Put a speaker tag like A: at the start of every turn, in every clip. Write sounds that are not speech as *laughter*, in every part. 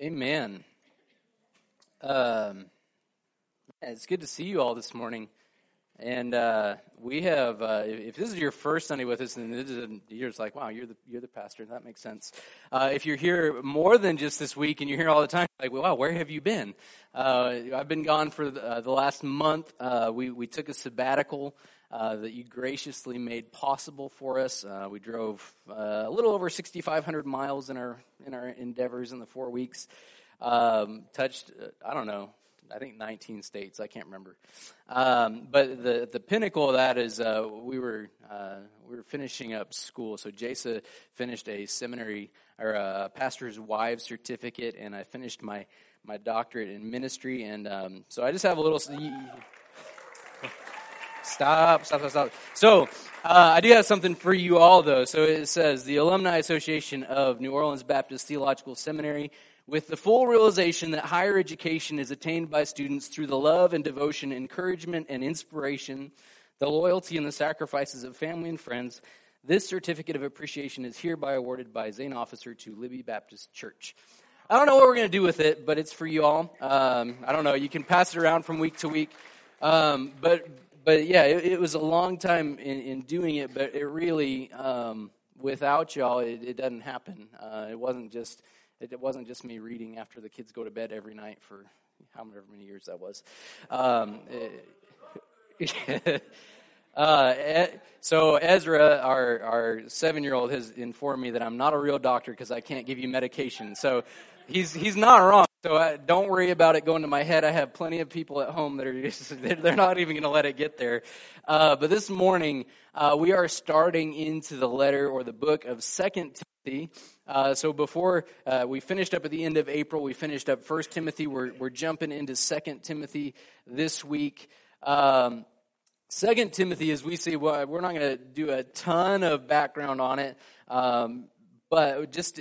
A: Amen. Um, it's good to see you all this morning. And uh, we have, uh, if this is your first Sunday with us, and this is, you're just like, wow, you're the you're the pastor. That makes sense. Uh, if you're here more than just this week, and you're here all the time, like, wow, where have you been? Uh, I've been gone for the, uh, the last month. Uh, we we took a sabbatical. That you graciously made possible for us. we drove a little over 6,500 miles in our in our endeavors in the four weeks. Um, touched, I don't know, I think 19 states. I can't remember. Um, but the the pinnacle of that is uh, we were uh, we were finishing up school. So Jasa finished a seminary or a pastor's wife certificate, and I finished my my doctorate in ministry. And um, so I just have a little. Stop, stop, stop, stop. So, uh, I do have something for you all, though. So it says the Alumni Association of New Orleans Baptist Theological Seminary with the full realization that higher education is attained by students through the love and devotion, encouragement and inspiration, the loyalty and the sacrifices of family and friends, this certificate of appreciation is hereby awarded by Zane Officer to Libby Baptist Church. I don't know what we're going to do with it, but it's for you all. Um, I don't know. You can pass it around from week to week. Um, but, but yeah, it, it, was a long time in, in doing it, but it really, um, without y'all, it, it doesn't happen. Uh, it wasn't just it wasn't just me reading after the kids go to bed every night for however many years that was. Um, it, *laughs* uh, so Ezra, our our seven year old, has informed me that I'm not a real doctor because I can't give you medication. So he's he's not wrong. So I, don't worry about it going to my head. I have plenty of people at home that are just, *laughs* they're not even going to let it get there. Uh, but this morning uh, we are starting into the letter or the book of Second Timothy. Uh, so before uh, we finished up at the end of April, we finished up First Timothy. We're we're jumping into Second Timothy this week. Um, Second Timothy, as we see, well, we're not going to do a ton of background on it. Um, but just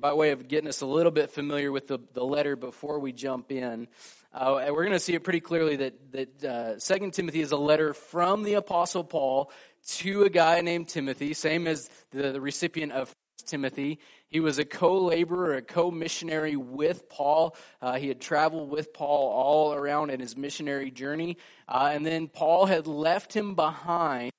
A: by way of getting us a little bit familiar with the, the letter before we jump in, uh, we're going to see it pretty clearly that, that uh, 2 Timothy is a letter from the Apostle Paul to a guy named Timothy, same as the, the recipient of 1 Timothy. He was a co laborer, a co missionary with Paul. Uh, he had traveled with Paul all around in his missionary journey. Uh, and then Paul had left him behind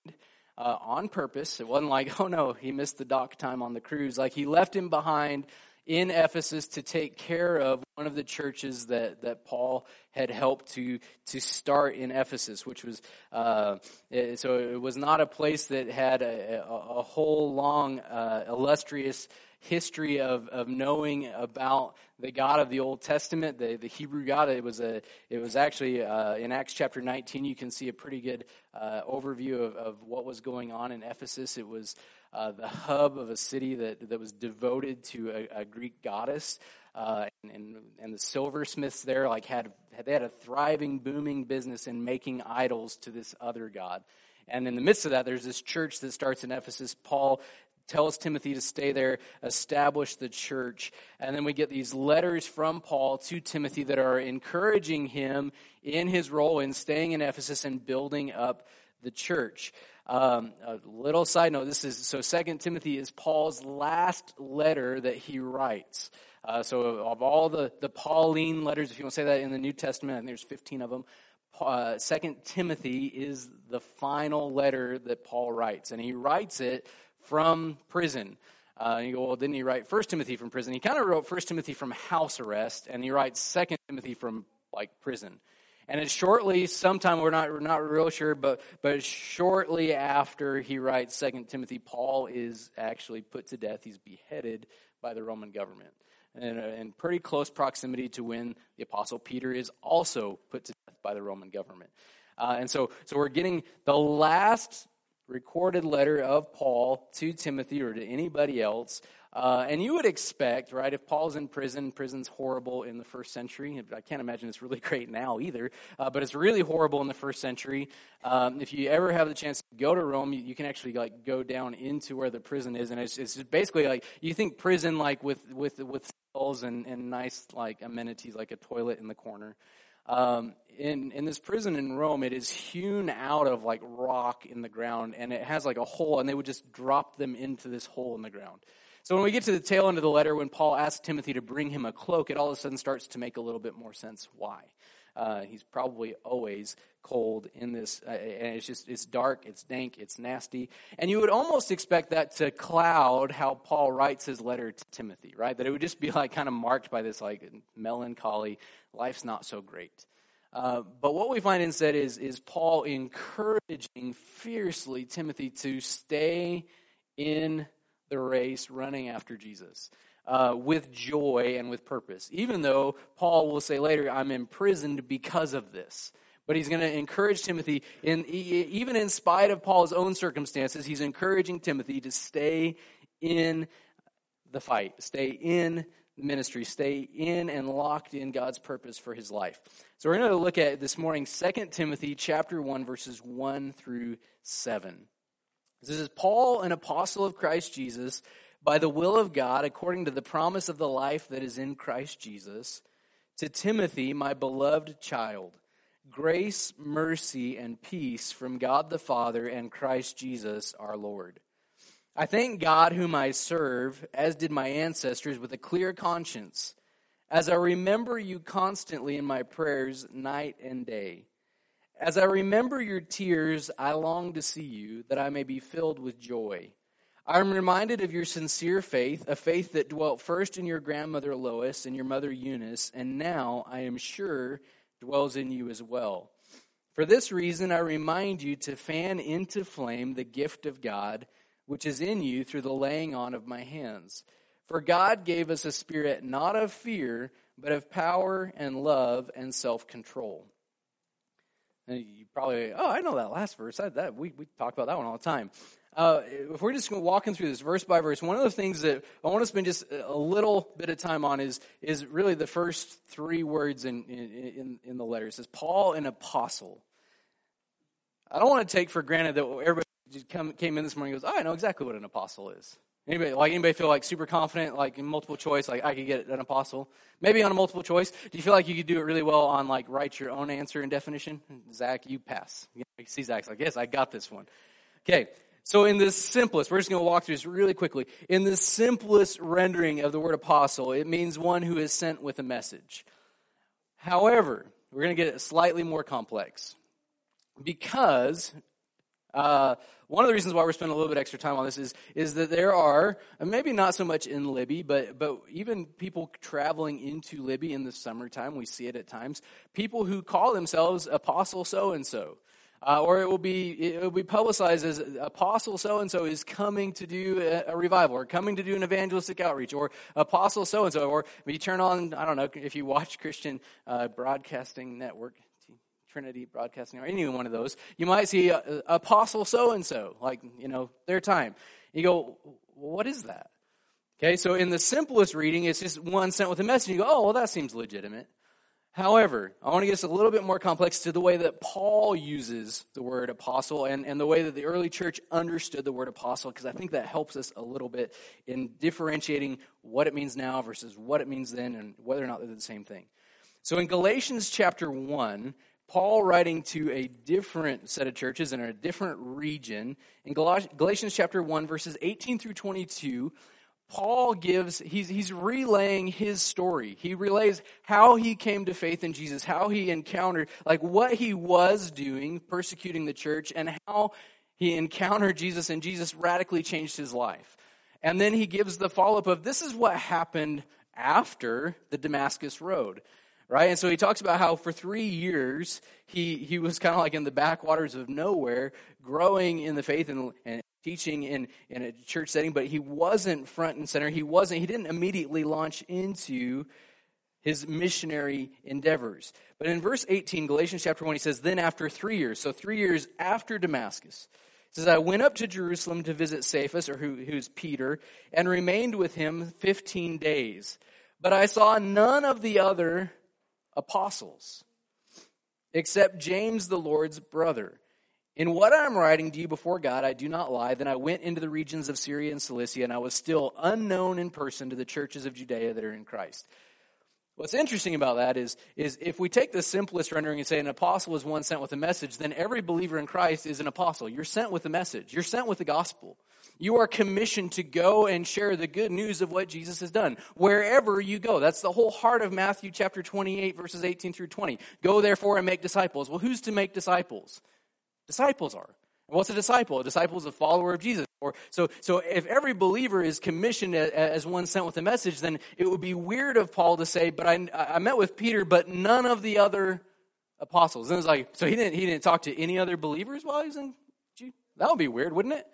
A: uh, on purpose. It wasn't like, *laughs* oh no, he missed the dock time on the cruise. Like he left him behind in Ephesus to take care of one of the churches that, that Paul had helped to, to start in Ephesus, which was, uh, so it was not a place that had a, a, a whole long, uh, illustrious history of, of knowing about the God of the Old Testament, the, the Hebrew God. It was a it was actually uh, in Acts chapter 19. You can see a pretty good uh, overview of, of what was going on in Ephesus. It was uh, the hub of a city that that was devoted to a, a Greek goddess. Uh, and, and, and the silversmiths there like had they had a thriving, booming business in making idols to this other god. And in the midst of that, there's this church that starts in Ephesus. Paul tells Timothy to stay there, establish the church. And then we get these letters from Paul to Timothy that are encouraging him in his role in staying in Ephesus and building up the church. Um, a little side note this is so second timothy is paul's last letter that he writes uh, so of all the, the pauline letters if you want to say that in the new testament and there's 15 of them uh, second timothy is the final letter that paul writes and he writes it from prison. Uh, you go, well, didn't he write First Timothy from prison? He kind of wrote First Timothy from house arrest, and he writes Second Timothy from like prison. And it's shortly, sometime we're not we're not real sure, but but shortly after he writes Second Timothy, Paul is actually put to death. He's beheaded by the Roman government, and uh, in pretty close proximity to when the Apostle Peter is also put to death by the Roman government. Uh, and so so we're getting the last recorded letter of Paul to Timothy or to anybody else. Uh, and you would expect, right, if Paul's in prison, prison's horrible in the first century. I can't imagine it's really *laughs* great now either, uh, but it's really horrible in the first century. Um, if you ever have the chance to go to Rome, you, you, can actually like go down into where the prison is, and it's, it's basically like you think prison like with with with cells and, and nice like amenities like a toilet in the corner. Um, in, in this prison in Rome, it is hewn out of like rock in the ground, and it has like a hole, and they would just drop them into this hole in the ground. So when we get to the tail end of the letter, when Paul asks Timothy to bring him a cloak, it all of a sudden starts to make a little bit more sense why. Uh, he's probably always cold in this, uh, and it's just it's dark, it's dank, it's nasty, and you would almost expect that to cloud how Paul writes his letter to Timothy, right? That it would just be like kind of marked by this like melancholy, life's not so great. Uh, but what we find instead is, is Paul encouraging fiercely Timothy to stay in the race running after Jesus uh, with joy and with purpose. Even though Paul will say later, I'm imprisoned because of this. But he's going to encourage Timothy, in, even in spite of Paul's own circumstances, he's encouraging Timothy to stay in the fight, stay in ministry, stay in and locked in God's purpose for his life. So we're going to look at this morning 2 Timothy chapter 1 verses 1 through 7. This is Paul, an apostle of Christ Jesus, by the will of God, according to the promise of the life that is in Christ Jesus, to Timothy, my beloved child. Grace, mercy, and peace from God the Father and Christ Jesus our Lord. I thank God, whom I serve, as did my ancestors, with a clear conscience, as I remember you constantly in my prayers night and day. As I remember your tears, I long to see you, that I may be filled with joy. I am reminded of your sincere faith, a faith that dwelt first in your grandmother Lois and your mother Eunice, and now, I am sure, dwells in you as well. For this reason, I remind you to fan into flame the gift of God which is in you through the laying on of my hands. For God gave us a spirit not of fear, but of power and love and self control. You probably, oh, I know that last verse. I, that, we, we talk about that one all the time. Uh, if we're just walking through this verse by verse, one of the things that I want to spend just a little bit of time on is, is really the first three words in, in, in the letter. It says, Paul, an apostle. I don't want to take for granted that everybody come, came in this morning and goes, oh, I know exactly what an apostle is. Anybody, like anybody feel like super confident, like in multiple choice, like I could get an apostle? Maybe on a multiple choice. Do you feel like you could do it really well on like write your own answer and definition? Zach, you pass. You see Zach's like, yes, I got this one. Okay. So in the simplest, we're just going to walk through this really quickly. In the simplest rendering of the word apostle, it means one who is sent with a message. However, we're going to get it slightly more complex because uh, one of the reasons why we're spending a little bit extra time on this is, is that there are, maybe not so much in Libby, but, but even people traveling into Libby in the summertime, we see it at times, people who call themselves apostle so and so. Uh, or it will be it will be publicized as apostle so and so is coming to do a, a, revival, or coming to do an evangelistic outreach, or apostle so and so, or you turn on I don't know if you watch Christian uh, Broadcasting Network, Trinity Broadcasting or any one of those, you might see uh, Apostle so and so, like, you know, their time. You go, what is that? Okay, so in the simplest reading, it's just one sent with a message. You go, oh, well, that seems legitimate. However, I want to get us a little bit more complex to the way that Paul uses the word apostle and, and the way that the early church understood the word apostle, because I think that helps us a little bit in differentiating what it means now versus what it means then and whether or not they're the same thing. So in Galatians chapter 1, Paul writing to a different set of churches in a different region. In Galatians chapter 1, verses 18 through 22, Paul gives, he's, he's relaying his story. He relays how he came to faith in Jesus, how he encountered, like what he was doing, persecuting the church, and how he encountered Jesus and Jesus radically changed his life. And then he gives the follow up of this is what happened after the Damascus Road right? And so he talks about how for three years he, he was kind of like in the backwaters of nowhere, growing in the faith and, and teaching in, in a church setting, but he wasn't front and center. He wasn't, he didn't immediately launch into his missionary endeavors. But in verse 18, Galatians chapter 1, he says, Then after three years, so three years after Damascus, he says, I went up to Jerusalem to visit Cephas, or who, who's Peter, and remained with him 15 days. But I saw none of the other apostles, except James, the Lord's brother. In what I am writing to you before God, I do not lie. Then I went into the regions of Syria and Cilicia, and I was still unknown in person to the churches of Judea that are in Christ. What's interesting about that is, is if we take the simplest rendering and say an apostle is one sent with a message, then every believer in Christ is an apostle. You're sent with a message. You're sent with the gospel. You are commissioned to go and share the good news of what Jesus has done wherever you go. That's the whole heart of Matthew chapter 28 verses 18 through 20. Go therefore and make disciples. Well, who's to make disciples? Disciples are. What's a disciple? A disciple is a follower of Jesus. Or, so, so if every believer is commissioned as one sent with a message, then it would be weird of Paul to say, but I, I met with Peter, but none of the other apostles. And it's like, so he didn't, he didn't talk to any other believers while he was in, that would be weird, wouldn't it?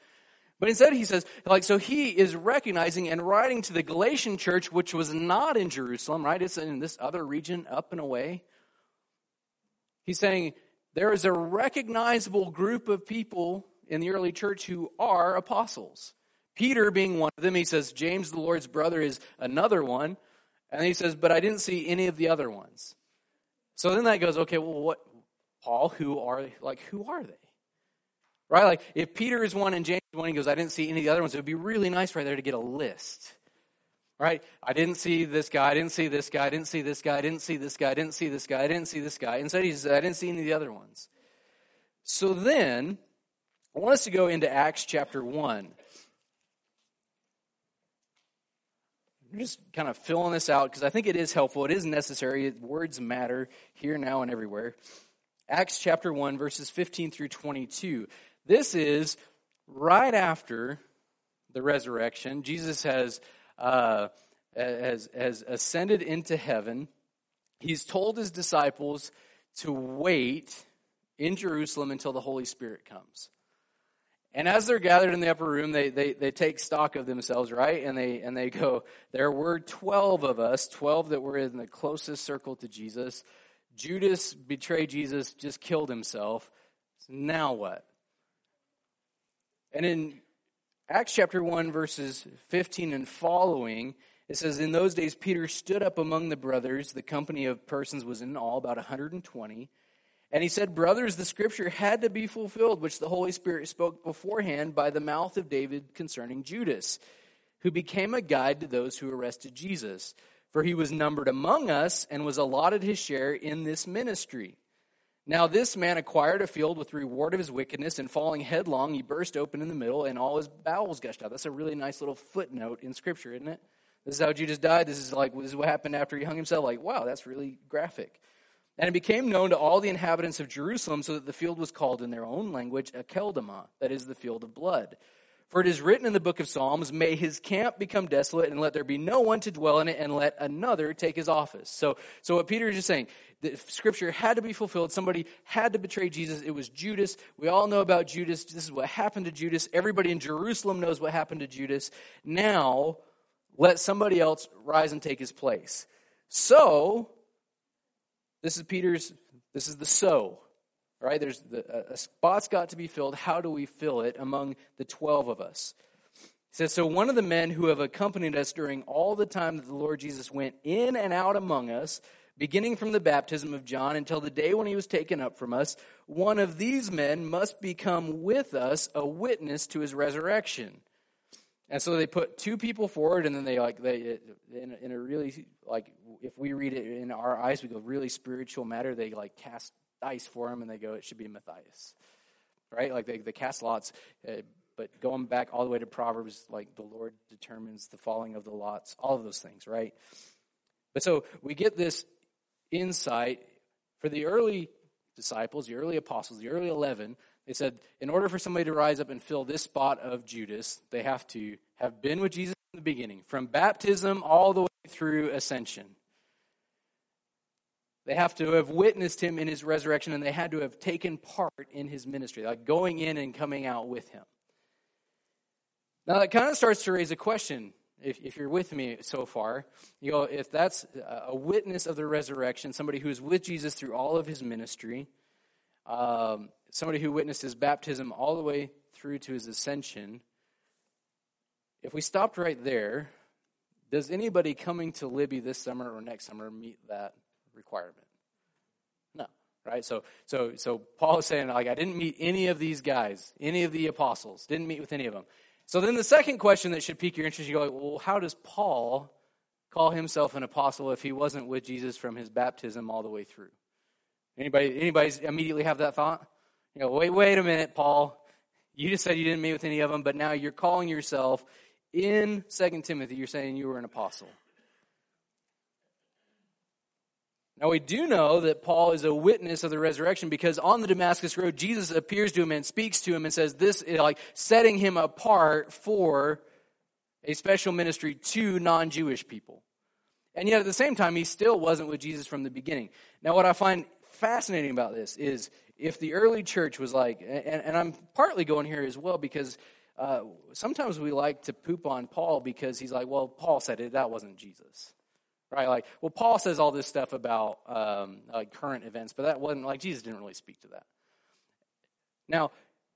A: But instead he says, like, so he is recognizing and writing to the Galatian church, which was not in Jerusalem, right? It's in this other region up and away. He's saying, there is a recognizable group of people in the early church who are apostles. Peter being one of them, he says, James, the Lord's brother, is another one. And he says, but I didn't see any of the other ones. So then that goes, okay, well, what, Paul, who are, like, who are they? Right? Like, if Peter is one and James is one, he goes, I didn't see any of the other ones, it would be really nice right there to get a list. Right? I didn't see this guy, I didn't see this guy, I didn't see this guy, I didn't see this guy, I didn't see this guy, I didn't see this guy. Instead, he says, I didn't see any of the other ones. So then, I want us to go into Acts chapter 1. I'm just kind of filling this out because I think it is helpful. It is necessary. Words matter here, now, and everywhere. Acts chapter 1, verses 15 through 22. This is right after the resurrection. Jesus has, uh, has, has ascended into heaven. He's told his disciples to wait in Jerusalem until the Holy Spirit comes. And as they're gathered in the upper room, they, they, they take stock of themselves, right? And they, and they go, There were 12 of us, 12 that were in the closest circle to Jesus. Judas betrayed Jesus, just killed himself. So now what? And in Acts chapter 1, verses 15 and following, it says, In those days, Peter stood up among the brothers. The company of persons was in all about 120. And he said, Brothers, the scripture had to be fulfilled, which the Holy Spirit spoke beforehand by the mouth of David concerning Judas, who became a guide to those who arrested Jesus. For he was numbered among us and was allotted his share in this ministry. Now, this man acquired a field with the reward of his wickedness, and falling headlong, he burst open in the middle, and all his bowels gushed out. That's a really nice little footnote in Scripture, isn't it? This is how Judas died. This is like this is what happened after he hung himself. Like, wow, that's really graphic. And it became known to all the inhabitants of Jerusalem, so that the field was called in their own language Akeldama, that is the field of blood. For it is written in the book of Psalms, May his camp become desolate, and let there be no one to dwell in it, and let another take his office. So, so what Peter is just saying, the scripture had to be fulfilled. Somebody had to betray Jesus. It was Judas. We all know about Judas. This is what happened to Judas. Everybody in Jerusalem knows what happened to Judas. Now, let somebody else rise and take his place. So, this is Peter's, this is the so, right? There's the, a spot's got to be filled. How do we fill it among the 12 of us? He says, So one of the men who have accompanied us during all the time that the Lord Jesus went in and out among us, beginning from the baptism of John until the day when he was taken up from us, one of these men must become with us a witness to his resurrection. And so they put two people forward, and then they like they in a, in a really like if we read it in our eyes, we go really spiritual matter. They like cast dice for him, and they go it should be Matthias, right? Like they, they cast lots. Uh, but going back all the way to Proverbs, like the Lord determines the falling of the lots, all of those things, right? But so we get this insight for the early disciples, the early apostles, the early 11 they said, in order for somebody to rise up and fill this spot of Judas, they have to have been with Jesus in the beginning, from baptism all the way through ascension. They have to have witnessed him in his resurrection, and they had to have taken part in his ministry, like going in and coming out with him. Now, that kind of starts to raise a question, if, if you're with me so far. You know, if that's a witness of the resurrection, somebody who is with Jesus through all of his ministry, um, somebody who witnessed his baptism all the way through to his ascension, if we stopped right there, does anybody coming to Libby this summer or next summer meet that requirement? No, right? So, so, so Paul is saying, like, I didn't meet any of these guys, any of the apostles, didn't meet with any of them. So then the second question that should pique your interest, you go, well, how does Paul call himself an apostle if he wasn't with Jesus from his baptism all the way through? Anybody, anybody immediately have that thought? You know, wait, wait a minute, Paul. You just said you didn't meet with any of them, but now you're calling yourself in Second Timothy, you're saying you were an apostle. Now, we do know that Paul is a witness of the resurrection because on the Damascus Road, Jesus appears to him and speaks to him and says, This is like setting him apart for a special ministry to non Jewish people. And yet, at the same time, he still wasn't with Jesus from the beginning. Now, what I find fascinating about this is if the early church was like, and, and I'm partly going here as well because uh, sometimes we like to poop on Paul because he's like, well, Paul said it, that wasn't Jesus right? Like, well, Paul says all this stuff about um, like current events, but that wasn't like Jesus didn't really speak to that. Now,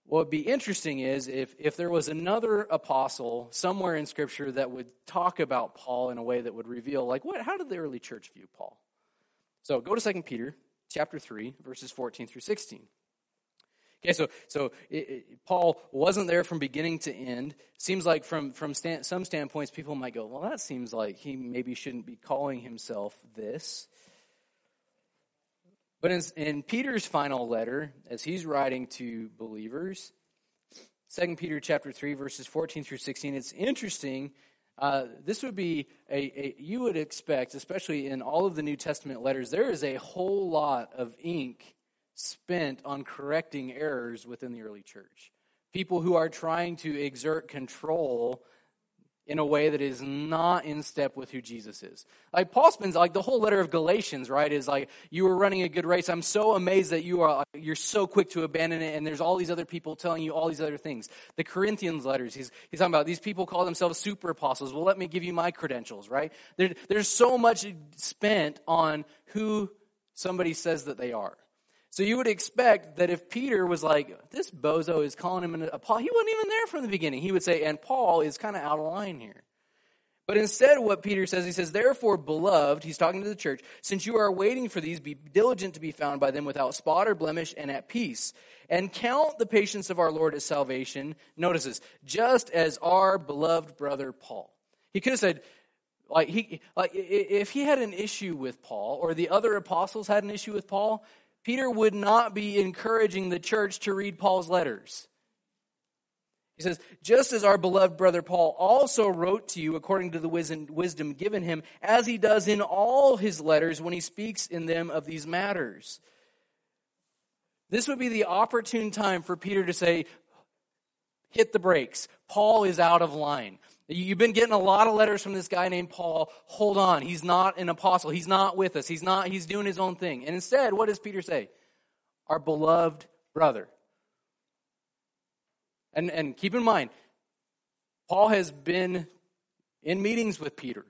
A: what would be interesting is if if there was another apostle somewhere in Scripture that would talk about Paul in a way that would reveal, like, what? How did the early church view Paul? So, go to Second Peter chapter three, verses fourteen through sixteen. Okay, so so it, it, Paul wasn't there from beginning to end. Seems like from from stand, some standpoints, people might go, "Well, that seems like he maybe shouldn't be calling himself this." But in, in Peter's final letter, as he's writing to believers, Second Peter chapter three, verses fourteen through sixteen, it's interesting. Uh, this would be a, a you would expect, especially in all of the New Testament letters, there is a whole lot of ink spent on correcting errors within the early church. People who are trying to exert control in a way that is not in step with who Jesus is. Like Paul spends like the whole letter of Galatians, right, is like you were running a good race. I'm so amazed that you are you're so quick to abandon it and there's all these other people telling you all these other things. The Corinthians letters, he's he's talking about these people call themselves super apostles. Well, let me give you my credentials, right? There, there's so much spent on who somebody says that they are. So you would expect that if Peter was like, this bozo is calling him an apostle, he wasn't even there from the beginning. He would say, and Paul is kind of out of line here. But instead, what Peter says, he says, Therefore, beloved, he's talking to the church, since you are waiting for these, be diligent to be found by them without spot or blemish and at peace. And count the patience of our Lord as salvation. Notice this, just as our beloved brother Paul. He could have said, like he like if he had an issue with Paul or the other apostles had an issue with Paul, Peter would not be encouraging the church to read Paul's letters. He says, just as our beloved brother Paul also wrote to you according to the wisdom given him, as he does in all his letters when he speaks in them of these matters. This would be the opportune time for Peter to say, hit the brakes. Paul is out of line. You've been getting a lot of letters from this guy named Paul. Hold on. He's not an apostle. He's not with us. He's not, he's doing his own thing. And instead, what does Peter say? Our beloved brother. And, and keep in mind, Paul has been in meetings with Peter.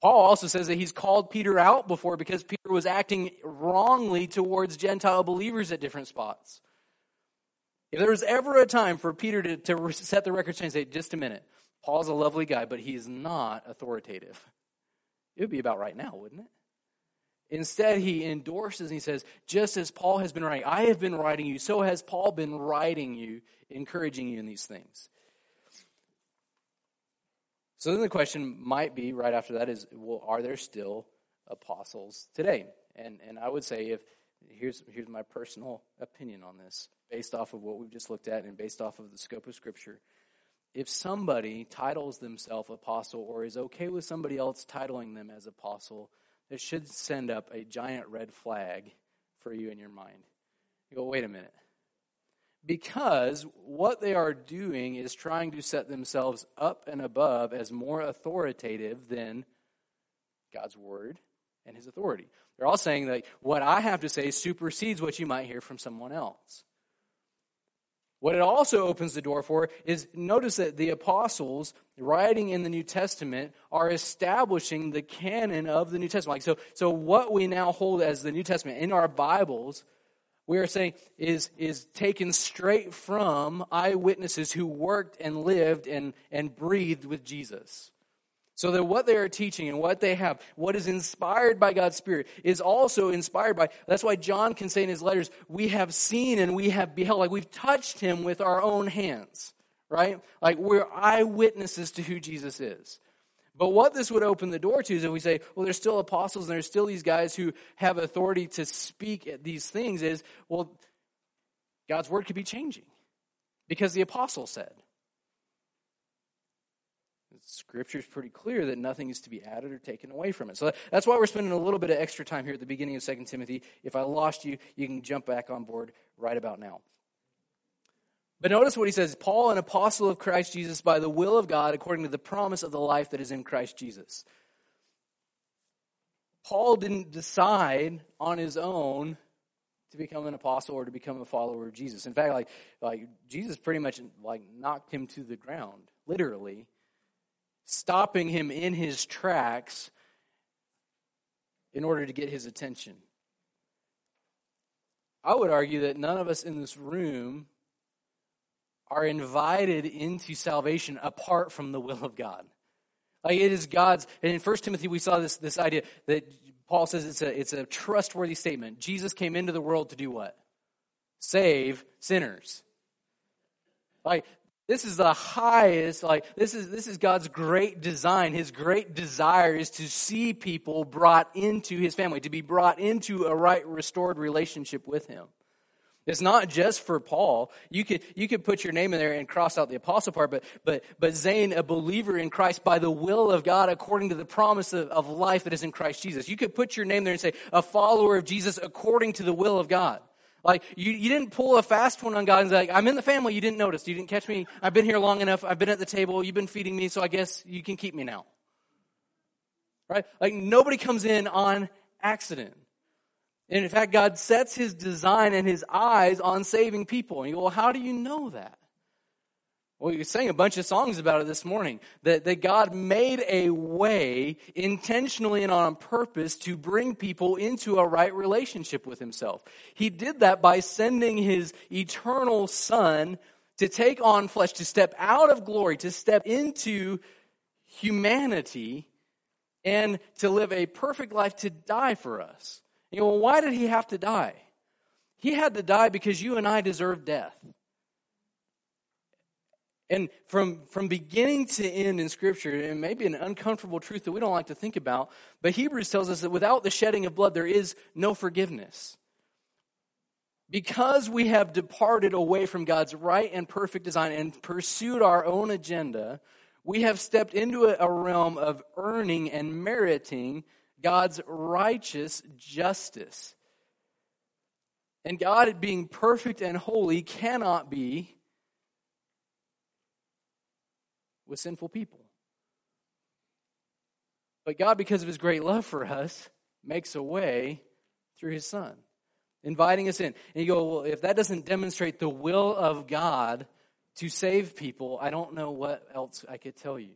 A: Paul also says that he's called Peter out before because Peter was acting wrongly towards Gentile believers at different spots. If there was ever a time for Peter to, to set the record straight and say, just a minute, Paul's a lovely guy, but he's not authoritative, it would be about right now, wouldn't it? Instead, he endorses and he says, just as Paul has been writing, I have been writing you, so has Paul been writing you, encouraging you in these things. So then the question might be right after that is, well, are there still apostles today? And, and I would say if here's, here's my personal opinion on this, based off of what we've just looked at and based off of the scope of Scripture. If somebody titles themselves apostle or is okay with somebody else titling them as apostle, it should send up a giant red flag for you in your mind. You go, wait a minute. Because what they are doing is trying to set themselves up and above as more authoritative than God's word and his authority. They're all saying that what I have to say supersedes what you might hear from someone else. What it also opens the door for is notice that the apostles writing in the New Testament are establishing the canon of the New Testament. Like so, so what we now hold as the New Testament in our Bibles, we are saying is, is taken straight from eyewitnesses who worked and lived and, and breathed with Jesus. So that what they are teaching and what they have, what is inspired by God's Spirit, is also inspired by. That's why John can say in his letters, we have seen and we have beheld, like we've touched him with our own hands, right? Like we're eyewitnesses to who Jesus is. But what this would open the door to is if we say, well, there's still apostles and there's still these guys who have authority to speak these things, is, well, God's word could be changing because the apostle said. Scripture is pretty clear that nothing is to be added or taken away from it. So that's why we're spending a little bit of extra time here at the beginning of 2 Timothy. If I lost you, you can jump back on board right about now. But notice what he says Paul, an apostle of Christ Jesus, by the will of God, according to the promise of the life that is in Christ Jesus. Paul didn't decide on his own to become an apostle or to become a follower of Jesus. In fact, like, like Jesus pretty much like knocked him to the ground, literally, stopping him in his tracks in order to get his attention. I would argue that none of us in this room are invited into salvation apart from the will of God. Like it is God's, and in 1 Timothy we saw this, this idea that Paul says it's a, it's a trustworthy statement. Jesus came into the world to do what? Save sinners. Like this is the highest, like this is this is God's great design. His great desire is to see people brought into his family, to be brought into a right restored relationship with him. It's not just for Paul. You could, you could put your name in there and cross out the apostle part, but, but, but Zane, a believer in Christ by the will of God according to the promise of, of life that is in Christ Jesus. You could put your name there and say, a follower of Jesus according to the will of God. Like, you, you didn't pull a fast one on God and say, like, I'm in the family, you didn't notice, you didn't catch me, I've been here long enough, I've been at the table, you've been feeding me, so I guess you can keep me now. Right? Like, nobody comes in on accident. And in fact, God sets his design and his eyes on saving people. And you go, well, how do you know that? Well, you sang a bunch of songs about it this morning. That, that God made a way intentionally and on purpose to bring people into a right relationship with himself. He did that by sending his eternal son to take on flesh, to step out of glory, to step into humanity, and to live a perfect life to die for us. You know, why did he have to die? He had to die because you and I deserve death. And from, from beginning to end in Scripture, it may be an uncomfortable truth that we don't like to think about, but Hebrews tells us that without the shedding of blood, there is no forgiveness. Because we have departed away from God's right and perfect design and pursued our own agenda, we have stepped into a realm of earning and meriting God's righteous justice. And God, being perfect and holy, cannot be with sinful people. But God, because of his great love for us, makes a way through his Son, inviting us in. And you go, well, if that doesn't demonstrate the will of God to save people, I don't know what else I could tell you.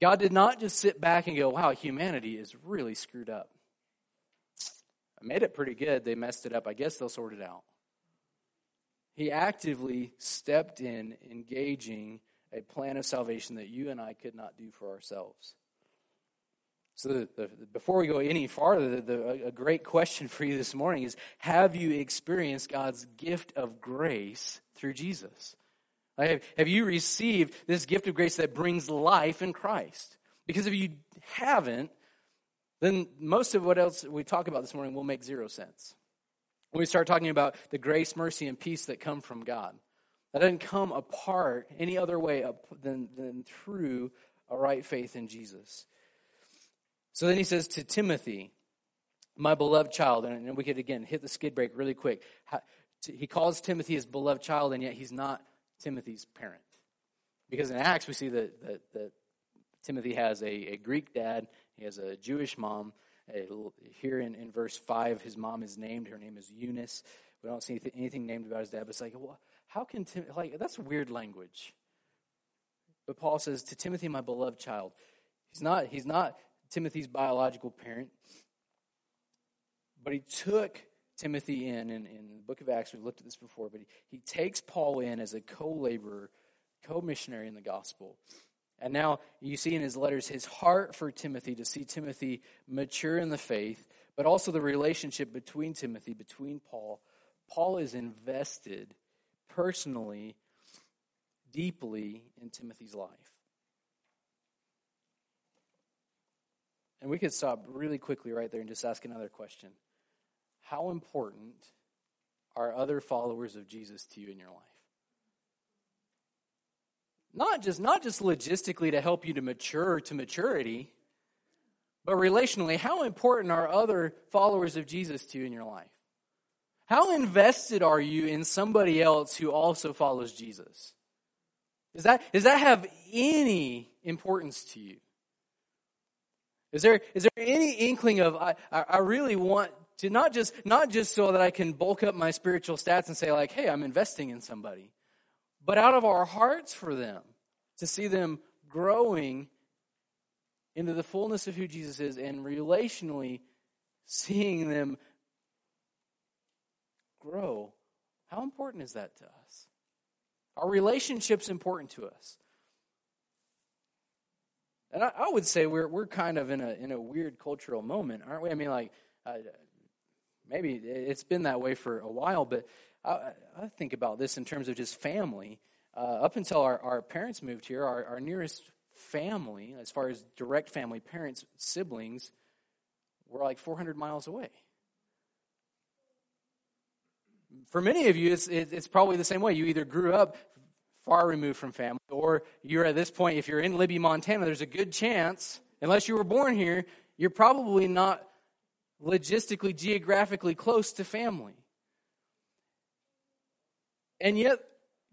A: God did not just sit back and go, wow, humanity is really screwed up. I made it pretty good. They messed it up. I guess they'll sort it out. He actively stepped in, engaging a plan of salvation that you and I could not do for ourselves. So, the, the, before we go any farther, the, a great question for you this morning is Have you experienced God's gift of grace through Jesus? Have, have you received this gift of grace that brings life in Christ? Because if you haven't, then most of what else we talk about this morning will make zero sense. When we start talking about the grace, mercy, and peace that come from God, that doesn't come apart any other way than, than through a right faith in Jesus. So then he says to Timothy, my beloved child, and we could again hit the skid brake really quick. He calls Timothy his beloved child, and yet he's not Timothy's parent. Because in Acts, we see that, that, that Timothy has a, a, Greek dad, he has a Jewish mom. A, here in, in verse 5, his mom is named. Her name is Eunice. We don't see anything, named about his dad, but it's like, well, how can Tim, like, that's weird language. But Paul says, to Timothy, my beloved child. He's not, he's not Timothy's biological parent, but he took Timothy in, in, in the book of Acts. We've looked at this before, but he, he takes Paul in as a co laborer, co missionary in the gospel. And now you see in his letters his heart for Timothy to see Timothy mature in the faith, but also the relationship between Timothy, between Paul. Paul is invested personally, deeply in Timothy's life. And we could stop really quickly right there and just ask another question. How important are other followers of Jesus to you in your life? Not just, not just logistically to help you to mature to maturity, but relationally, how important are other followers of Jesus to you in your life? How invested are you in somebody else who also follows Jesus? Does that, does that have any importance to you? Is there, is there any inkling of, I, I really want to not just, not just so that I can bulk up my spiritual stats and say, like, hey, I'm investing in somebody, but out of our hearts for them, to see them growing into the fullness of who Jesus is and relationally seeing them grow. How important is that to us? Are relationships important to us? And I, I, would say we're we're kind of in a in a weird cultural moment, aren't we? I mean, like uh, maybe it's been that way for a while, but I, I think about this in terms of just family. Uh, up until our, our parents moved here, our, our nearest family, as far as direct family, parents, siblings, were like 400 miles away. For many of you, it's, it's probably the same way. You either grew up far removed from family, or you're at this point, if you're in Libby, Montana, there's a good chance, unless you were born here, you're probably not logistically, geographically close to family. And yet,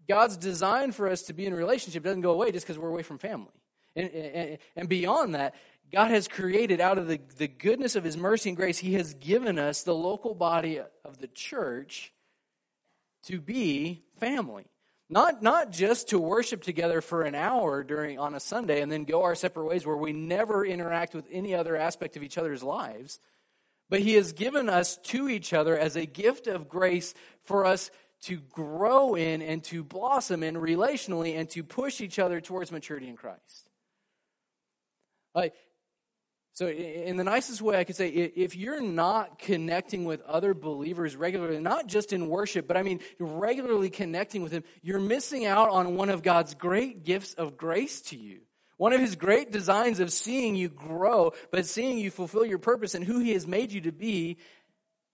A: God's design for us to be in a relationship doesn't go away just because we're away from family. And, and, and, beyond that, God has created out of the, the goodness of His mercy and grace, He has given us the local body of the church to be family. Not, not just to worship together for an hour during on a Sunday and then go our separate ways where we never interact with any other aspect of each other's lives, but He has given us to each other as a gift of grace for us to grow in and to blossom in relationally and to push each other towards maturity in Christ. Like, so, in the nicest way, I could say, if you're not connecting with other believers regularly, not just in worship, but I mean regularly connecting with them, you're missing out on one of God's great gifts of grace to you. One of His great designs of seeing you grow, but seeing you fulfill your purpose and who He has made you to be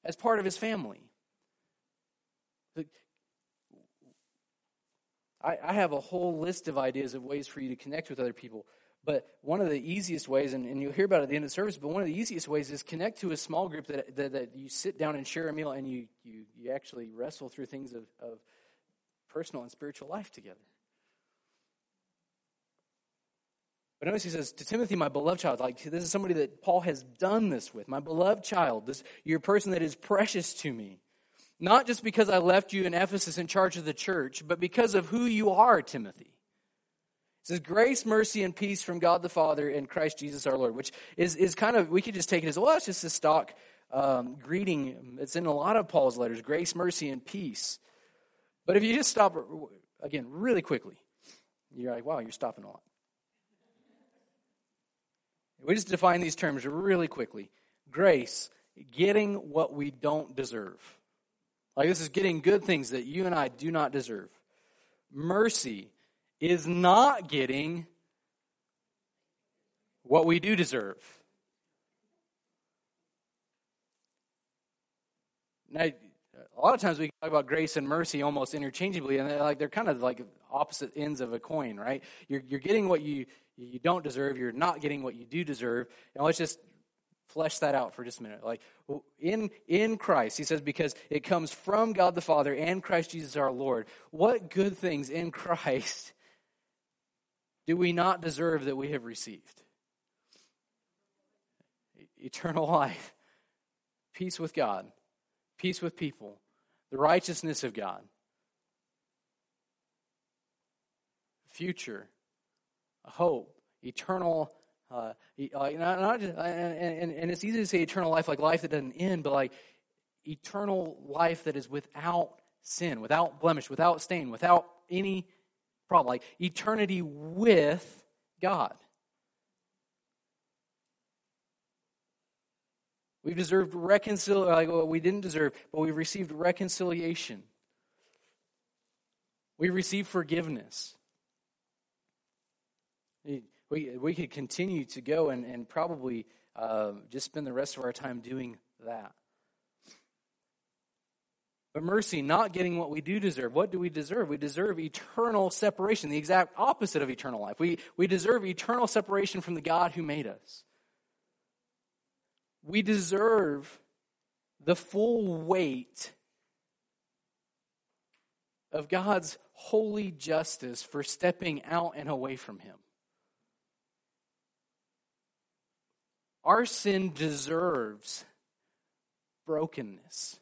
A: as part of His family. I have a whole list of ideas of ways for you to connect with other people. But one of the easiest ways, and, and you'll hear about it at the end of the service, but one of the easiest ways is connect to a small group that, that, that you sit down and share a meal and you, you, you actually wrestle through things of, of personal and spiritual life together. But notice he says to Timothy, my beloved child, like this is somebody that Paul has done this with. My beloved child, this you're person that is precious to me. Not just because I left you in Ephesus in charge of the church, but because of who you are, Timothy. It says, Grace, mercy, and peace from God the Father and Christ Jesus our Lord, which is, is kind of, we could just take it as, well, that's just a stock um, greeting. It's in a lot of Paul's letters grace, mercy, and peace. But if you just stop, again, really quickly, you're like, wow, you're stopping a lot. We just define these terms really quickly. Grace, getting what we don't deserve. Like this is getting good things that you and I do not deserve. Mercy, is not getting what we do deserve. Now, a lot of times we talk about grace and mercy almost interchangeably, and they're like they're kind of like opposite ends of a coin, right? You're you're getting what you you don't deserve. You're not getting what you do deserve. And let's just flesh that out for just a minute. Like in in Christ, he says, because it comes from God the Father and Christ Jesus our Lord. What good things in Christ do we not deserve that we have received? Eternal *laughs* life, peace with God, peace with people, the righteousness of God, future, hope, eternal. Uh, not, not just, and, and, and it's easy to say eternal life, like life that doesn't end, but like eternal life that is without sin, without blemish, without stain, without any problem, like eternity with God. We've deserved reconciliation, like we didn't deserve, but we've received reconciliation. We received forgiveness. We, we could continue to go and, and probably uh, just spend the rest of our time doing that. But mercy, not getting what we do deserve. What do we deserve? We deserve eternal separation, the exact opposite of eternal life. We, we deserve eternal separation from the God who made us. We deserve the full weight of God's holy justice for stepping out and away from Him. Our sin deserves brokenness.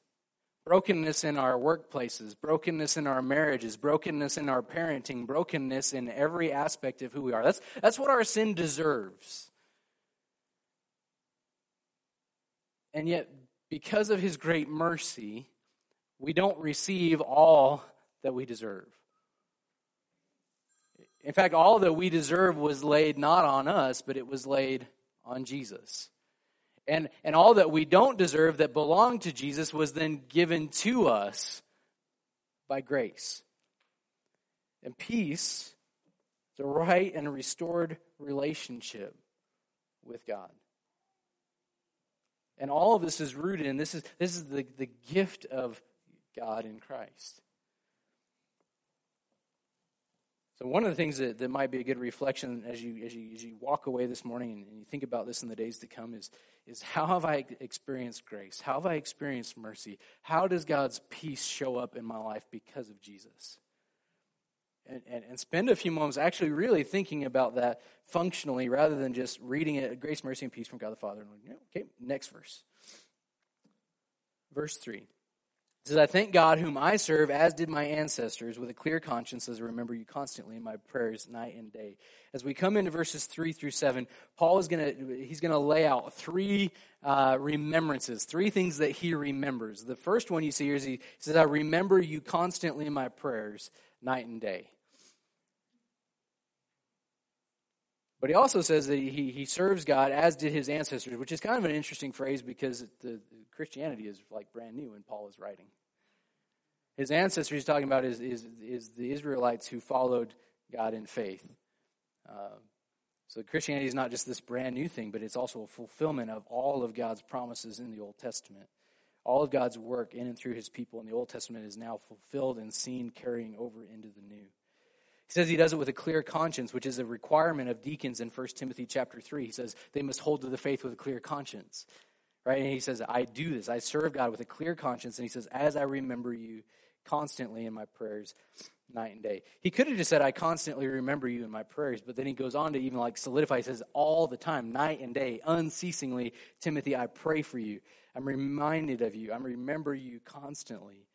A: Brokenness in our workplaces, brokenness in our marriages, brokenness in our parenting, brokenness in every aspect of who we are. That's, that's what our sin deserves. And yet, because of his great mercy, we don't receive all that we deserve. In fact, all that we deserve was laid not on us, but it was laid on Jesus. And, and all that we don't deserve that belonged to Jesus was then given to us by grace. And peace is a right and restored relationship with God. And all of this is rooted in this is this is the, the gift of God in Christ. So one of the things that, that might be a good reflection as you, as you, as you walk away this morning and, you think about this in the days to come is, is how have I experienced grace? How have I experienced mercy? How does God's peace show up in my life because of Jesus? And, and, and, spend a few moments actually really thinking about that functionally rather than just reading it grace, mercy, and peace from God the Father. Okay, next verse. Verse 3 says, I thank God whom I serve, as did my ancestors, with a clear conscience, as I remember you constantly in my prayers night and day. As we come into verses three through seven, Paul is going to he's to lay out three uh, remembrances, three things that he remembers. The first one you see here is he says, "I remember you constantly in my prayers night and day." But he also says that he, he serves God as did his ancestors, which is kind of an interesting phrase because the, Christianity is like brand new when Paul is writing. His ancestors he's talking about is, is, is the Israelites who followed God in faith. Uh, so Christianity is not just this brand new thing, but it's also a fulfillment of all of God's promises in the Old Testament. All of God's work in and through his people in the Old Testament is now fulfilled and seen carrying over into the new. He says he does it with a clear conscience, which is a requirement of deacons in 1 Timothy chapter 3. He says they must hold to the faith with a clear conscience. Right? And he says, I do this. I serve God with a clear conscience. And he says, as I remember you constantly in my prayers night and day. He could have just said, I constantly remember you in my prayers, but then he goes on to even like solidify. He says, all the time, night and day, unceasingly, Timothy, I pray for you. I'm reminded of you. I remember you constantly.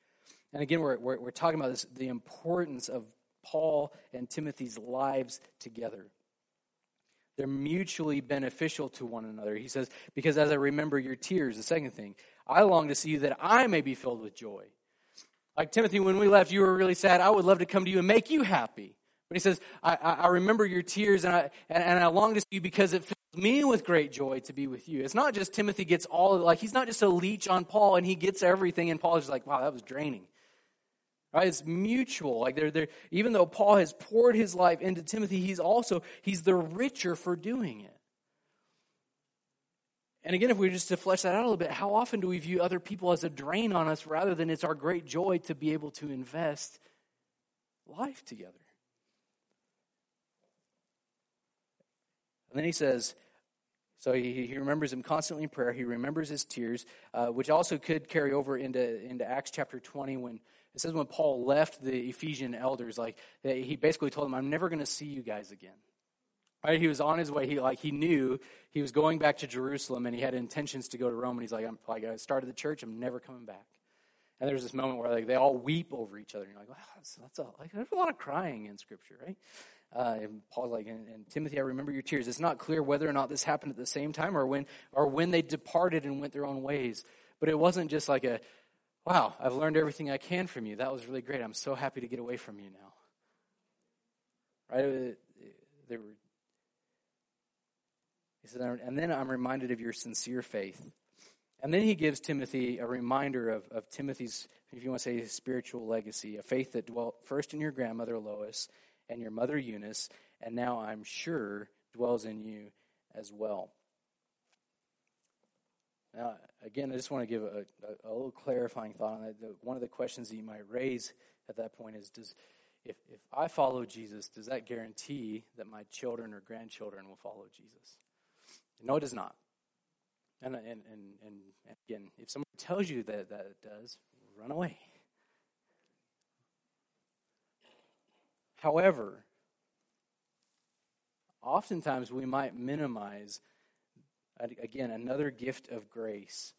A: And again, we're, we're, we're talking about this, the importance of Paul and Timothy's lives together. They're mutually beneficial to one another. He says, Because as I remember your tears, the second thing, I long to see you that I may be filled with joy. Like Timothy, when we left, you were really sad. I would love to come to you and make you happy. But he says, I, I, I remember your tears and I, and, and I long to see you because it fills me with great joy to be with you. It's not just Timothy gets all, like, he's not just a leech on Paul and he gets everything, and Paul is like, wow, that was draining. Right? It's mutual. Like they're, they're, even though Paul has poured his life into Timothy, he's also, he's the richer for doing it. And again, if we were just to flesh that out a little bit, how often do we view other people as a drain on us rather than it's our great joy to be able to invest life together? And then he says, so he, he remembers him constantly in prayer. He remembers his tears, uh, which also could carry over into, into Acts chapter 20 when it says when Paul left the Ephesian elders, like he basically told them, I'm never going to see you guys again. Right? He was on his way. He like he knew he was going back to Jerusalem, and he had intentions to go to Rome. And he's like, I'm like I started the church. I'm never coming back. And there's this moment where like they all weep over each other. And you're like, wow, that's, that's a, like there's a lot of crying in Scripture, right? Uh, and Paul's like, and, and, Timothy, I remember your tears. It's not clear whether or not this happened at the same time or when or when they departed and went their own ways. But it wasn't just like a, wow, I've learned everything I can from you. That was really great. I'm so happy to get away from you now. Right? Uh, they were he says, and then I'm reminded of your sincere faith. And then he gives Timothy a reminder of, of Timothy's, if you want to say, spiritual legacy, a faith that dwelt first in your grandmother Lois and your mother Eunice, and now I'm sure dwells in you as well. Now, again, I just want to give a, a, a little clarifying thought on that. The, one of the questions that you might raise at that point is does if, if I follow Jesus, does that guarantee that my children or grandchildren will follow Jesus? No, it does not. And, and, and, and again, if someone tells you that, that it does, run away. However, oftentimes we might minimize, again, another gift of grace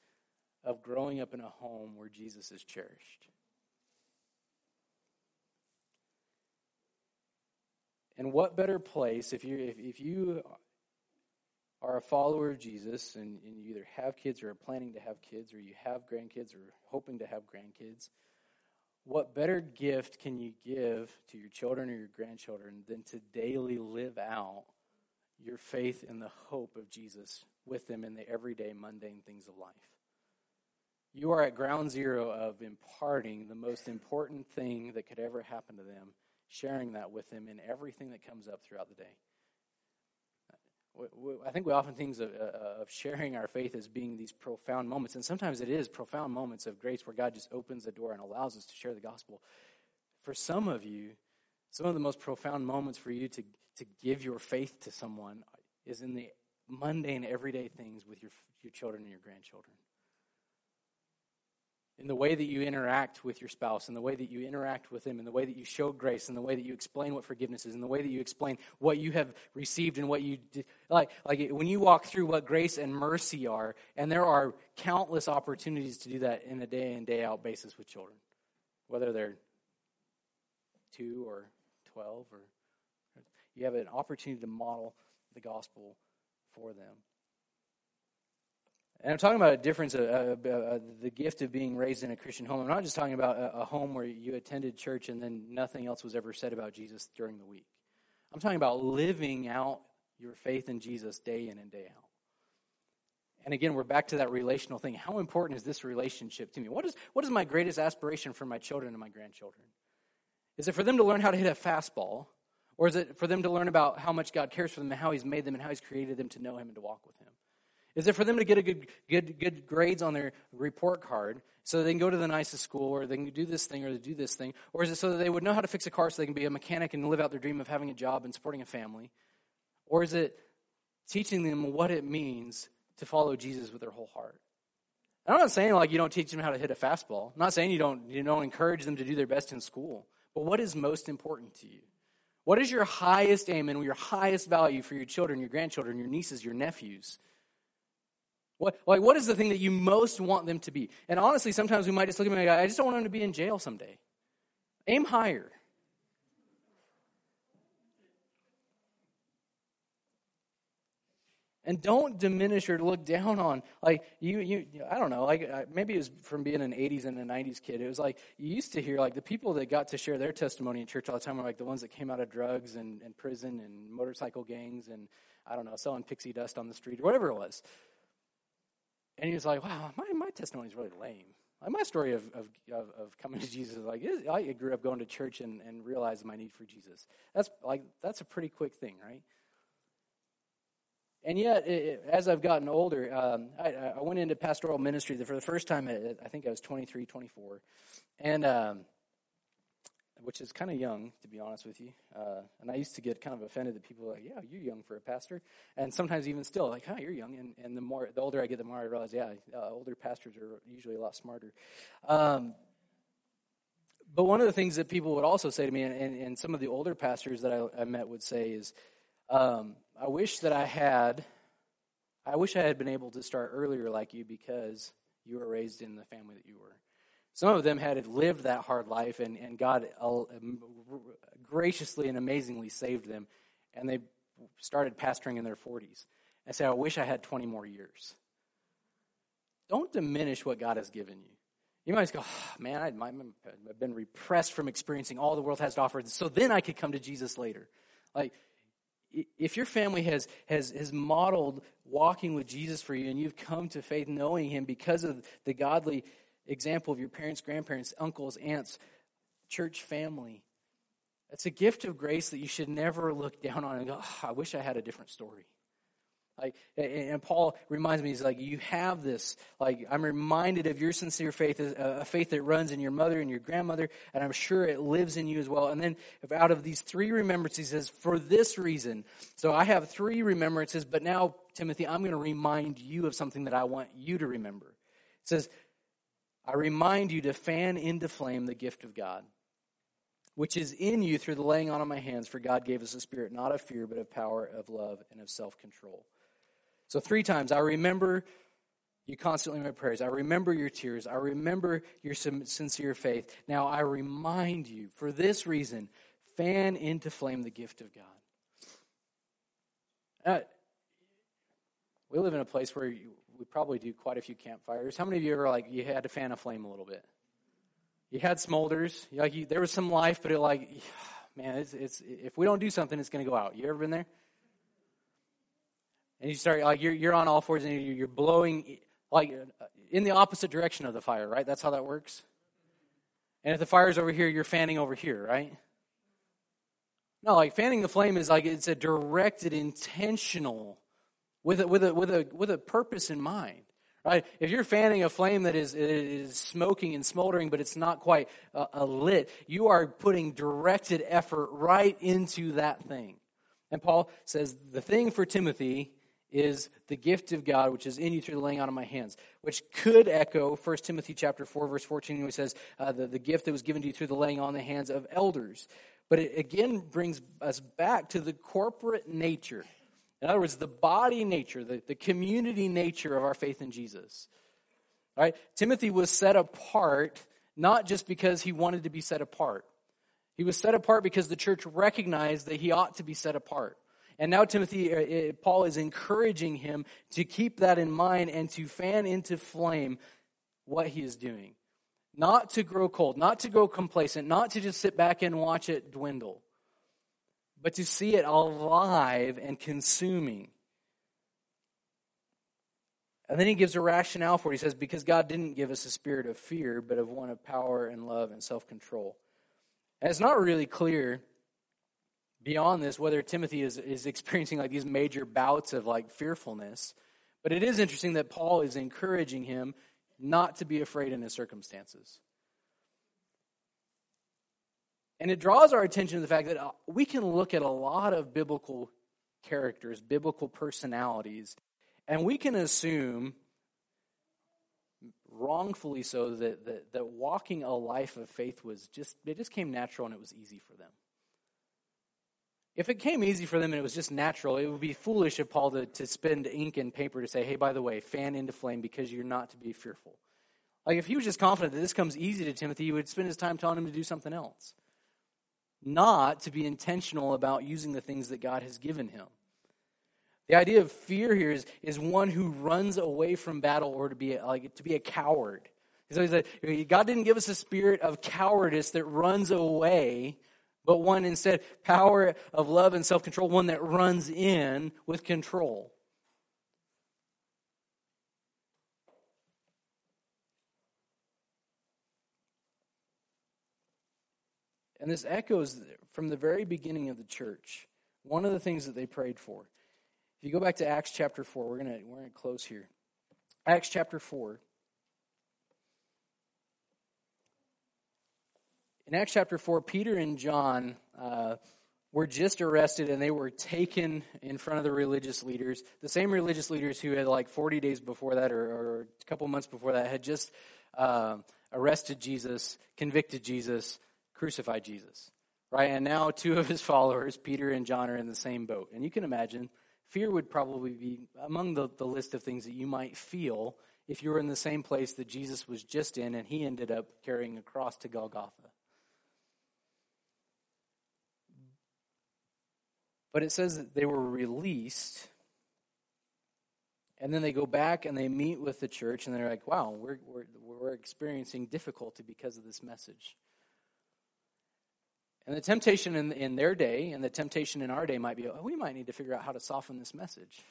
A: of growing up in a home where Jesus is cherished. And what better place if you if, if you are a follower of Jesus and, and you either have kids or are planning to have kids or you have grandkids or hoping to have grandkids, what better gift can you give to your children or your grandchildren than to daily live out your faith in the hope of Jesus with them in the everyday mundane things of life? You are at ground zero of imparting the most important thing that could ever happen to them sharing that with them in everything that comes up throughout the day. I think we often think of, uh, of sharing our faith as being these profound moments, and sometimes it is profound moments of grace where God just opens the door and allows us to share the gospel. For some of you, some of the most profound moments for you to, to give your faith to someone is in the mundane, everyday things with your, your children and your grandchildren in the way that you interact with your spouse, in the way that you interact with them, in the way that you show grace, in the way that you explain what forgiveness is, in the way that you explain what you have received and what you did. Like, like when you walk through what grace and mercy are, and there are countless opportunities to do that in a day in, day out basis with children, whether they're two or 12, or you have an opportunity to model the gospel for them. And I'm talking about a difference, uh, uh, uh, the gift of being raised in a Christian home. I'm not just talking about a, a, home where you attended church and then nothing else was ever said about Jesus during the week. I'm talking about living out your faith in Jesus day in and day out. And again, we're back to that relational thing. How important is this relationship to me? What is, what is my greatest aspiration for my children and my grandchildren? Is it for them to learn how to hit a fastball? Or is it for them to learn about how much God cares for them and how He's made them and how He's created them to know Him and to walk with Him? Is it for them to get a good, good, good grades on their report card so they can go to the nicest school or they can do this thing or they do this thing? Or is it so that they would know how to fix a car so they can be a mechanic and live out their dream of having a job and supporting a family? Or is it teaching them what it means to follow Jesus with their whole heart? I'm not saying like you don't teach them how to hit a fastball. I'm not saying you don't you don't encourage them to do their best in school. But what is most important to you? What is your highest aim and your highest value for your children, your grandchildren, your nieces, your nephews? What, like, what is the thing that you most want them to be? And honestly, sometimes we might just look at them and go, I just don't want them to be in jail someday. Aim higher. And don't diminish or look down on like you. You I don't know. Like uh, maybe it was from being an '80s and a '90s kid. It was like you used to hear like the people that got to share their testimony in church all the time were like the ones that came out of drugs and, and prison and motorcycle gangs and I don't know selling pixie dust on the street or whatever it was. And he was like, wow, my, my testimony is really lame. Like my story of, of, of, of coming to Jesus is like, I grew up going to church and, and realized my need for Jesus. That's like, that's a pretty quick thing, right? And yet, it, as I've gotten older, um, I, I, went into pastoral ministry for the first time, I think I was 23, 24. And um, which is kind of young, to be honest with you. Uh, and I used to get kind of offended that people were like, yeah, you're young for a pastor. And sometimes even still, like, oh, you're young. And, and the more, the older I get, the more I realize, yeah, uh, older pastors are usually a lot smarter. Um, but one of the things that people would also say to me, and, and, and some of the older pastors that I, I met would say is, um, I wish that I had, I wish I had been able to start earlier like you because you were raised in the family that you were. Some of them had lived that hard life, and, and God uh, graciously and amazingly saved them, and they started pastoring in their 40s. And say, I wish I had 20 more years. Don't diminish what God has given you. You might go, oh, man, I, have been repressed from experiencing all the world has to offer, so then I could come to Jesus later. Like, if your family has, has, has modeled walking with Jesus for you and you've come to faith knowing him because of the godly example of your parents, grandparents, uncles, aunts, church family. It's a gift of grace that you should never look down on and go, oh, I wish I had a different story. Like, and Paul reminds me, he's like, you have this. Like, I'm reminded of your sincere faith, uh, a faith that runs in your mother and your grandmother, and I'm sure it lives in you as well. And then, out of these three remembrances, says, for this reason. So I have three remembrances, but now, Timothy, I'm going to remind you of something that I want you to remember. It says, I remind you to fan into flame the gift of God, which is in you through the laying on of my hands, for God gave us a spirit not of fear, but of power, of love, and of self control. So, three times, I remember you constantly in my prayers. I remember your tears. I remember your sincere faith. Now, I remind you, for this reason, fan into flame the gift of God. Uh, we live in a place where you, we probably do quite a few campfires. How many of you ever like you had to fan a flame a little bit? You had smolders. Like you, there was some life, but it like, *sighs* man, it's, it's if we don't do something, it's going to go out. You ever been there? And you start like you're you're on all fours and you're blowing like in the opposite direction of the fire, right? That's how that works. And if the fire's over here, you're fanning over here, right? No, like fanning the flame is like it's a directed, intentional, with a, with a with a with a purpose in mind, right? If you're fanning a flame that is is smoking and smoldering, but it's not quite uh, a lit, you are putting directed effort right into that thing. And Paul says the thing for Timothy is the gift of God which is in you through the laying on of my hands, which could echo 1 Timothy chapter 4, verse 14, where he says, uh, the, the gift that was given to you through the laying on the hands of elders. But it again brings us back to the corporate nature. In other words, the body nature, the, the community nature of our faith in Jesus. All right? Timothy was set apart not just because he wanted to be set apart. He was set apart because the church recognized that he ought to be set apart. And now Timothy, uh, uh, Paul is encouraging him to keep that in mind and to fan into flame what he is doing. Not to grow cold, not to grow complacent, not to just sit back and watch it dwindle, but to see it alive and consuming. And then he gives a rationale for it. He says, Because God didn't give us a spirit of fear, but of one of power and love and self control. And it's not really clear beyond this whether Timothy is, is *laughs* experiencing like these major bouts of like fearfulness. But it is interesting that Paul is encouraging him not to be afraid in his circumstances. And it draws our attention to the fact that uh, we can look at a lot of biblical characters, biblical personalities, and we can assume, wrongfully so, that, that, that walking a life of faith was just, it just came natural and it was easy for them. If it came easy for them and it was just natural, it would be foolish of Paul to, to spend ink and paper to say, hey, by the way, fan into flame because you're not to be fearful. Like if he was just confident that this comes easy to Timothy, he would spend his time telling him to do something else. Not to be intentional about using the things that God has given him. The idea of fear here is, is one who runs away from battle or to be a, like to be a coward. So he said, God didn't give us a spirit of cowardice that runs away but one instead, power of love and self control, one that runs in with control. And this echoes from the very beginning of the church. One of the things that they prayed for. If you go back to Acts chapter 4, we're going we're going to close here. Acts chapter 4. In Acts chapter 4, Peter and John uh, were just arrested and they were taken in front of the religious leaders. The same religious leaders who had, like 40 days before that or, or a couple months before that, had just uh, arrested Jesus, convicted Jesus, crucified Jesus. Right? And now two of his *laughs* followers, Peter and John, are in the same boat. And you can imagine, fear would probably be among the, the list of things that you might feel if you were in the same place that Jesus was just in and he ended up carrying a cross to Golgotha. But it says that they were released. And then they go back and they meet with the church, and they're like, wow, we're, we're, we're experiencing difficulty because of this message. And the temptation in, in their day and the temptation in our day might be, oh, we might need to figure out how to soften this message.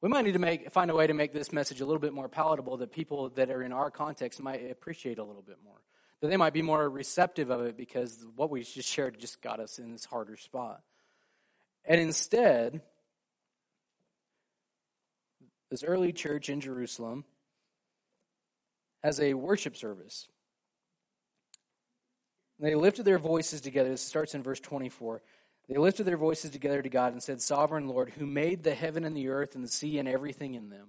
A: We might need to make, find a way to make this message a little bit more palatable that people that are in our context might appreciate a little bit more. That they might be more receptive of it because what we just shared just got us in this harder spot. And instead, this early church in Jerusalem has a worship service. They lifted their voices together. This starts in verse 24. They lifted their voices together to God and said, Sovereign Lord, who made the heaven and the earth and the sea and everything in them,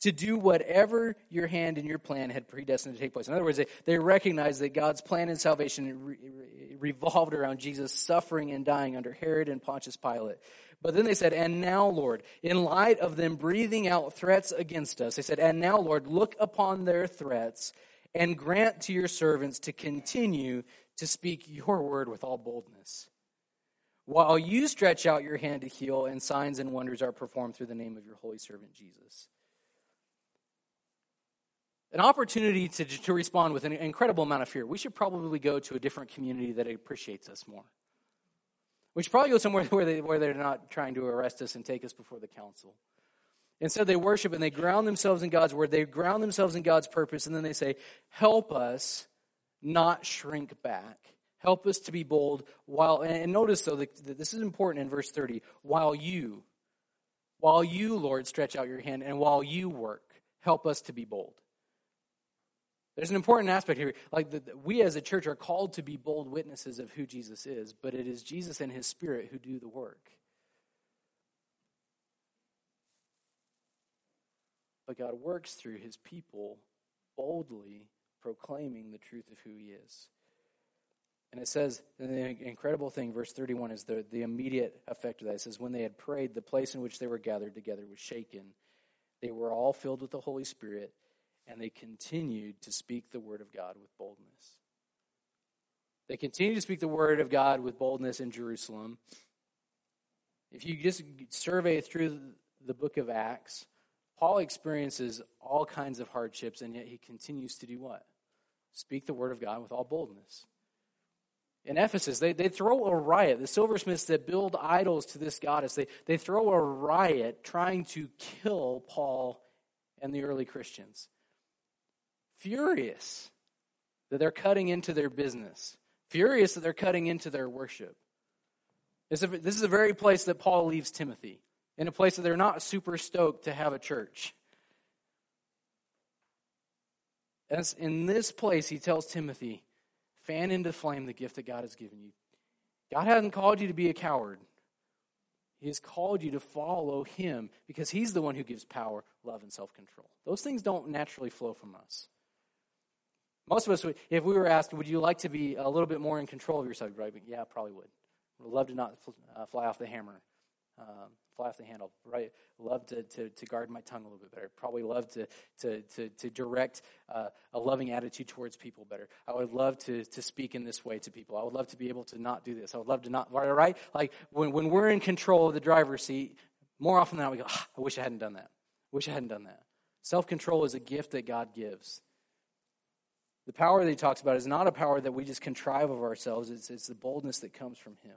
A: to do whatever your hand and your plan had predestined to take place. In other words, they, they recognized that God's plan in salvation re, re, revolved around Jesus suffering and dying under Herod and Pontius Pilate. But then they said, And now, Lord, in light of them breathing out threats against us, they said, And now, Lord, look upon their threats and grant to your servants to continue to speak your word with all boldness. While you stretch out your hand to heal, and signs and wonders are performed through the name of your holy servant Jesus an opportunity to, to respond with an incredible amount of fear. We should probably go to a different community that appreciates us more. We should probably go somewhere *laughs* where, they, where they're not trying to arrest us and take us before the council. Instead, they worship and they ground themselves in God's word. They ground themselves in God's purpose, and then they say, Help us not shrink back. Help us to be bold while, and notice though, that this is important in verse 30, while you, while you, Lord, stretch out your hand, and while you work, help us to be bold. There's an important aspect here. Like, the, we as a church are called to be bold witnesses of who Jesus is, but it is Jesus and his Spirit who do the work. But God works through his people boldly proclaiming the truth of who he is. And it says, the incredible thing, verse 31 is the, the immediate effect of that. It says, When they had prayed, the place in which they were gathered together was shaken. They were all filled with the Holy Spirit and they continued to speak the word of God with boldness. They continued to speak the word of God with boldness in Jerusalem. If you just survey through the book of Acts, Paul experiences all kinds of hardships, and yet he continues to do what? Speak the word of God with all boldness. In Ephesus, they, they throw a riot. The silversmiths that build idols to this goddess, they, they throw a riot trying to kill Paul and the early Christians furious that they're cutting into their business, furious that they're cutting into their worship. This is the very place that Paul leaves Timothy, in a place that they're not super stoked to have a church. As in this place, he tells Timothy, fan into flame the gift that God has given you. God hasn't called you to be a coward. He has called you to follow him because he's the one who gives power, love, and self control. Those things don't naturally flow from us. Most of us, if we were asked, would you like to be a little bit more in control of yourself? Right? Yeah, probably would. Would love to not uh, fly off the hammer, um, fly off the handle. Right? Love to, to, to guard my tongue a little bit better. Probably love to, to, to, to direct uh, a loving attitude towards people better. I would love to, to speak in this way to people. I would love to be able to not do this. I would love to not, right? Like when, when we're in control of the driver's seat, more often than not, we go, ah, I wish I hadn't done that. Wish I hadn't done that. Self control is a gift that God gives. The power that he talks about is not a power that we just contrive of ourselves, it's, it's the boldness that comes from him.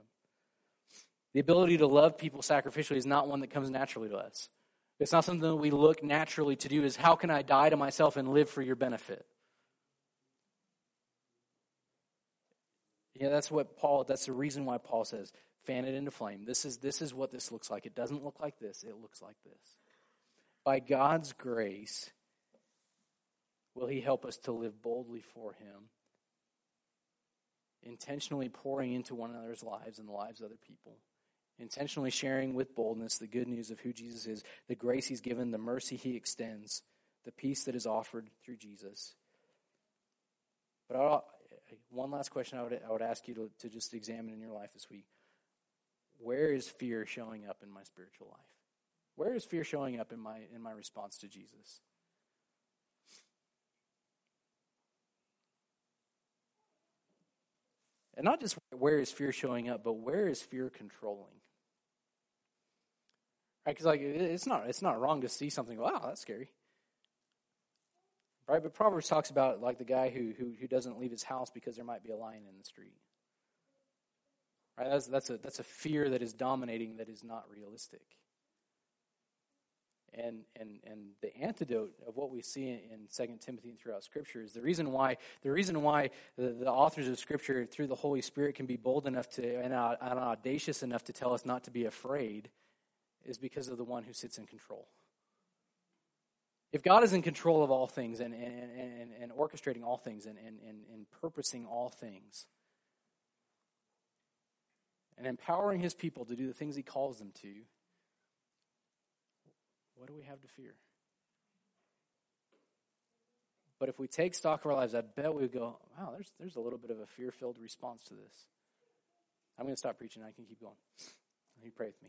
A: The ability to love people sacrificially is not one that comes naturally to us. It's not something that we look naturally to do, is how can I die to myself and live for your benefit? Yeah, that's what Paul, that's the reason why Paul says, fan it into flame. This is, this is what this looks like. It doesn't look like this, it looks like this. By God's grace, Will He help us to live boldly for Him, intentionally pouring into one another's lives and the lives of other people, intentionally sharing with boldness the good news of who Jesus is, the grace He's given, the mercy He extends, the peace that is offered through Jesus. But I'll, one last question I would, I would ask you to, to just examine in your life this week. Where is fear showing up in my spiritual life? Where is fear showing up in my in my response to Jesus? And not just where is fear showing up, but where is fear controlling? Right? Because like it's not it's not wrong to see something. Wow, that's scary. Right? But Proverbs talks about like the guy who who who doesn't leave his house because there might be a lion in the street. Right? That's, that's, a, that's a fear that is dominating that is not realistic. And, and, and the antidote of what we see in, Second 2 Timothy and throughout Scripture is the reason why, the reason why the, the authors of Scripture, through the Holy Spirit, can be bold enough to and, uh, and audacious enough to tell us not to be afraid is because of the one who sits in control. If God is in control of all things and, and, and, and orchestrating all things and, and, and, and purposing all things, and empowering his people to do the things he calls them to, what do we have to fear? But if we take stock of our lives, I bet we go, wow, there's, there's a little bit of a fear filled response to this. I'm going to stop preaching. I can keep going. You pray with me.